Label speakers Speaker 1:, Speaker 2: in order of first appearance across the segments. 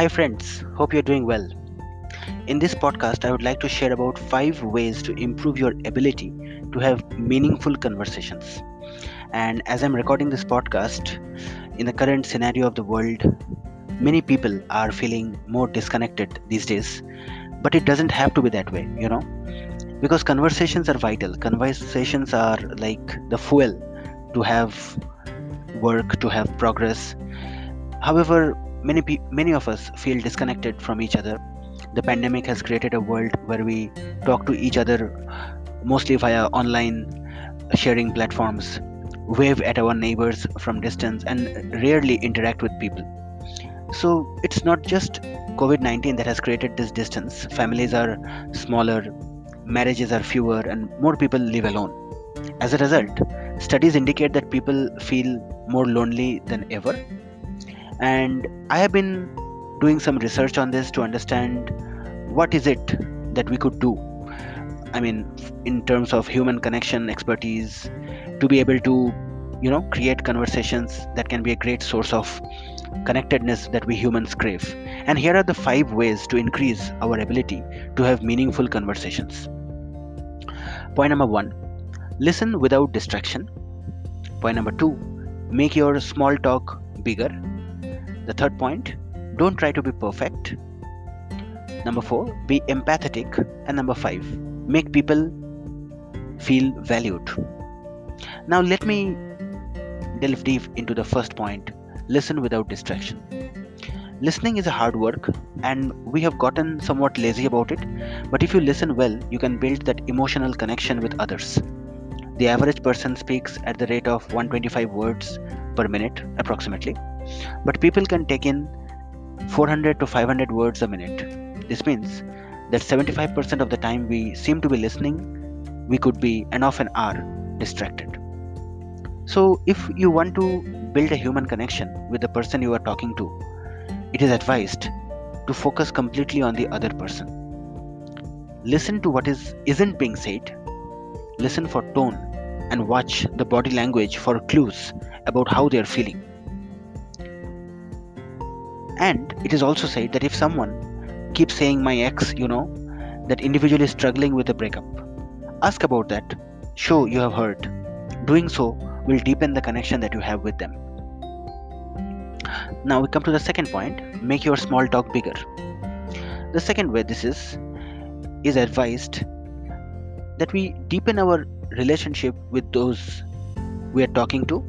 Speaker 1: Hi, friends. Hope you're doing well. In this podcast, I would like to share about five ways to improve your ability to have meaningful conversations. And as I'm recording this podcast, in the current scenario of the world, many people are feeling more disconnected these days. But it doesn't have to be that way, you know, because conversations are vital. Conversations are like the fuel to have work, to have progress. However, many pe- many of us feel disconnected from each other. The pandemic has created a world where we talk to each other uh, mostly via online sharing platforms wave at our neighbors from distance and rarely interact with people. So it's not just covid-19 that has created this distance. Families are smaller marriages are fewer and more people live alone. As a result studies indicate that people feel more lonely than ever and i have been doing some research on this to understand what is it that we could do. I mean in terms of human connection expertise to be able to you know create conversations that can be a great source of connectedness that we humans crave. And here are the five ways to increase our ability to have meaningful conversations. Point number 1 listen without distraction. Point number 2 make your small talk bigger the third point, don't try to be perfect. Number four, be empathetic. And number five, make people feel valued. Now, let me delve deep into the first point listen without distraction. Listening is a hard work, and we have gotten somewhat lazy about it. But if you listen well, you can build that emotional connection with others. The average person speaks at the rate of 125 words per minute, approximately but people can take in 400 to 500 words a minute. This means that 75% of the time we seem to be listening, we could be and often are distracted. So, if you want to build a human connection with the person you are talking to, it is advised to focus completely on the other person. Listen to what is isn't being said. Listen for tone and watch the body language for clues about how they are feeling. And it is also said that if someone keeps saying my ex, you know, that individual is struggling with a breakup, ask about that. Show you have heard. Doing so will deepen the connection that you have with them. Now we come to the second point make your small talk bigger. The second way this is is advised that we deepen our relationship with those we are talking to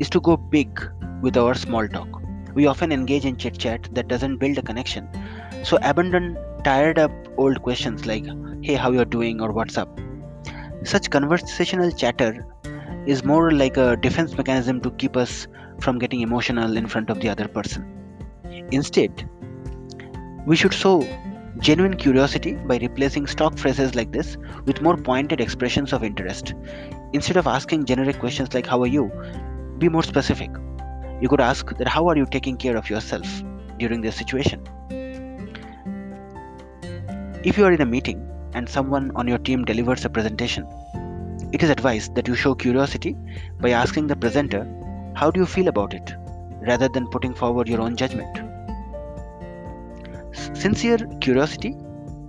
Speaker 1: is to go big with our small talk we often engage in chit chat that doesn't build a connection. So abandon tired up old questions like, hey, how you're doing or what's up. Such conversational chatter is more like a defense mechanism to keep us from getting emotional in front of the other person. Instead, we should show genuine curiosity by replacing stock phrases like this with more pointed expressions of interest. Instead of asking generic questions like, How are you? be more specific. You could ask that how are you taking care of yourself during this situation? If you are in a meeting and someone on your team delivers a presentation, it is advised that you show curiosity by asking the presenter, How do you feel about it? rather than putting forward your own judgment. Sincere curiosity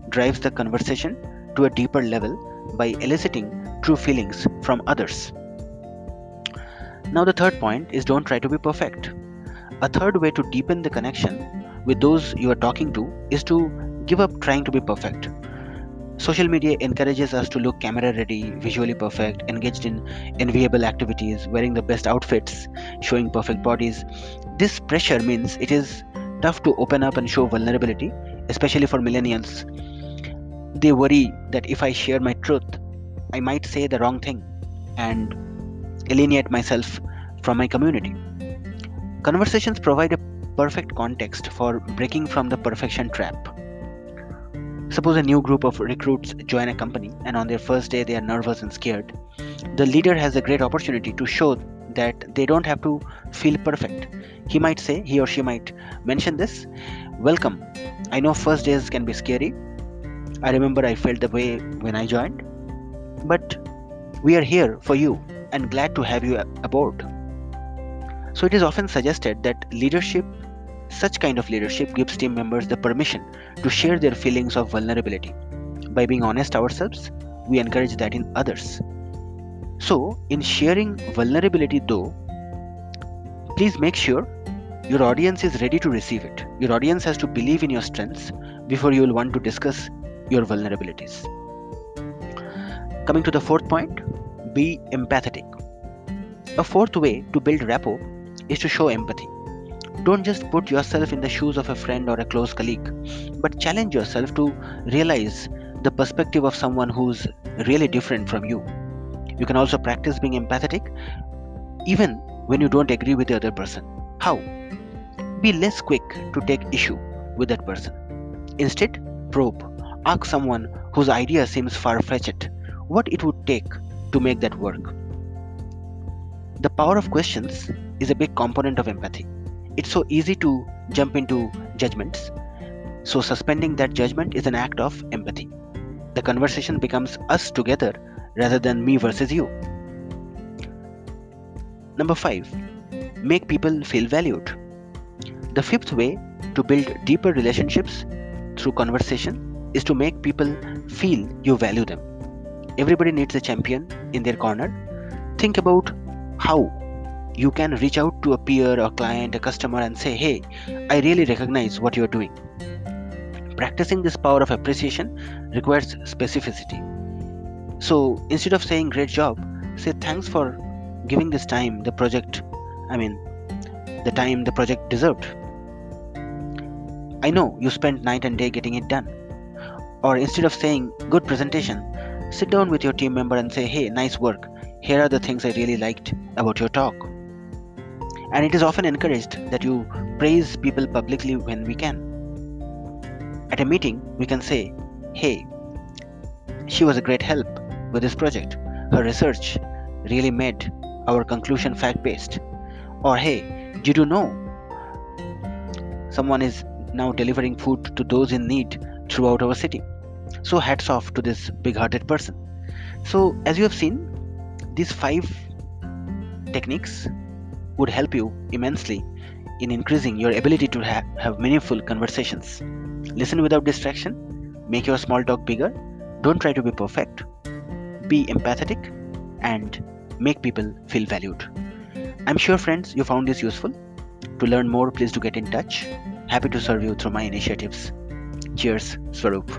Speaker 1: drives the conversation to a deeper level by eliciting true feelings from others. Now, the third point is don't try to be perfect. A third way to deepen the connection with those you are talking to is to give up trying to be perfect. Social media encourages us to look camera ready, visually perfect, engaged in enviable activities, wearing the best outfits, showing perfect bodies. This pressure means it is tough to open up and show vulnerability, especially for millennials. They worry that if I share my truth, I might say the wrong thing and alienate myself from my community. Conversations provide a perfect context for breaking from the perfection trap. Suppose a new group of recruits join a company and on their first day they are nervous and scared. The leader has a great opportunity to show that they don't have to feel perfect. He might say, he or she might mention this Welcome. I know first days can be scary. I remember I felt the way when I joined. But we are here for you and glad to have you aboard. So, it is often suggested that leadership Such kind of leadership gives team members the permission to share their feelings of vulnerability. By being honest ourselves, we encourage that in others. So, in sharing vulnerability, though, please make sure your audience is ready to receive it. Your audience has to believe in your strengths before you will want to discuss your vulnerabilities. Coming to the fourth point, be empathetic. A fourth way to build rapport is to show empathy. Don't just put yourself in the shoes of a friend or a close colleague, but challenge yourself to realize the perspective of someone who's really different from you. You can also practice being empathetic even when you don't agree with the other person. How? Be less quick to take issue with that person. Instead, probe. Ask someone whose idea seems far fetched what it would take to make that work. The power of questions is a big component of empathy. It's so easy to jump into judgments. So, suspending that judgment is an act of empathy. The conversation becomes us together rather than me versus you. Number five, make people feel valued. The fifth way to build deeper relationships through conversation is to make people feel you value them. Everybody needs a champion in their corner. Think about how you can reach out to a peer, a client, a customer, and say, Hey, I really recognize what you're doing. Practicing this power of appreciation requires specificity. So instead of saying great job, say thanks for giving this time the project, I mean, the time the project deserved. I know you spent night and day getting it done. Or instead of saying good presentation, sit down with your team member and say, hey, nice work. Here are the things I really liked about your talk. And it is often encouraged that you praise people publicly when we can. At a meeting, we can say, hey, she was a great help with this project. Her research really made our conclusion fact based. Or hey, did you know someone is now delivering food to those in need throughout our city? So, hats off to this big hearted person. So, as you have seen, these five techniques would help you immensely in increasing your ability to ha- have meaningful conversations. Listen without distraction, make your small talk bigger, don't try to be perfect, be empathetic, and make people feel valued. I'm sure, friends, you found this useful. To learn more, please do get in touch. Happy to serve you through my initiatives. Cheers, Swarup.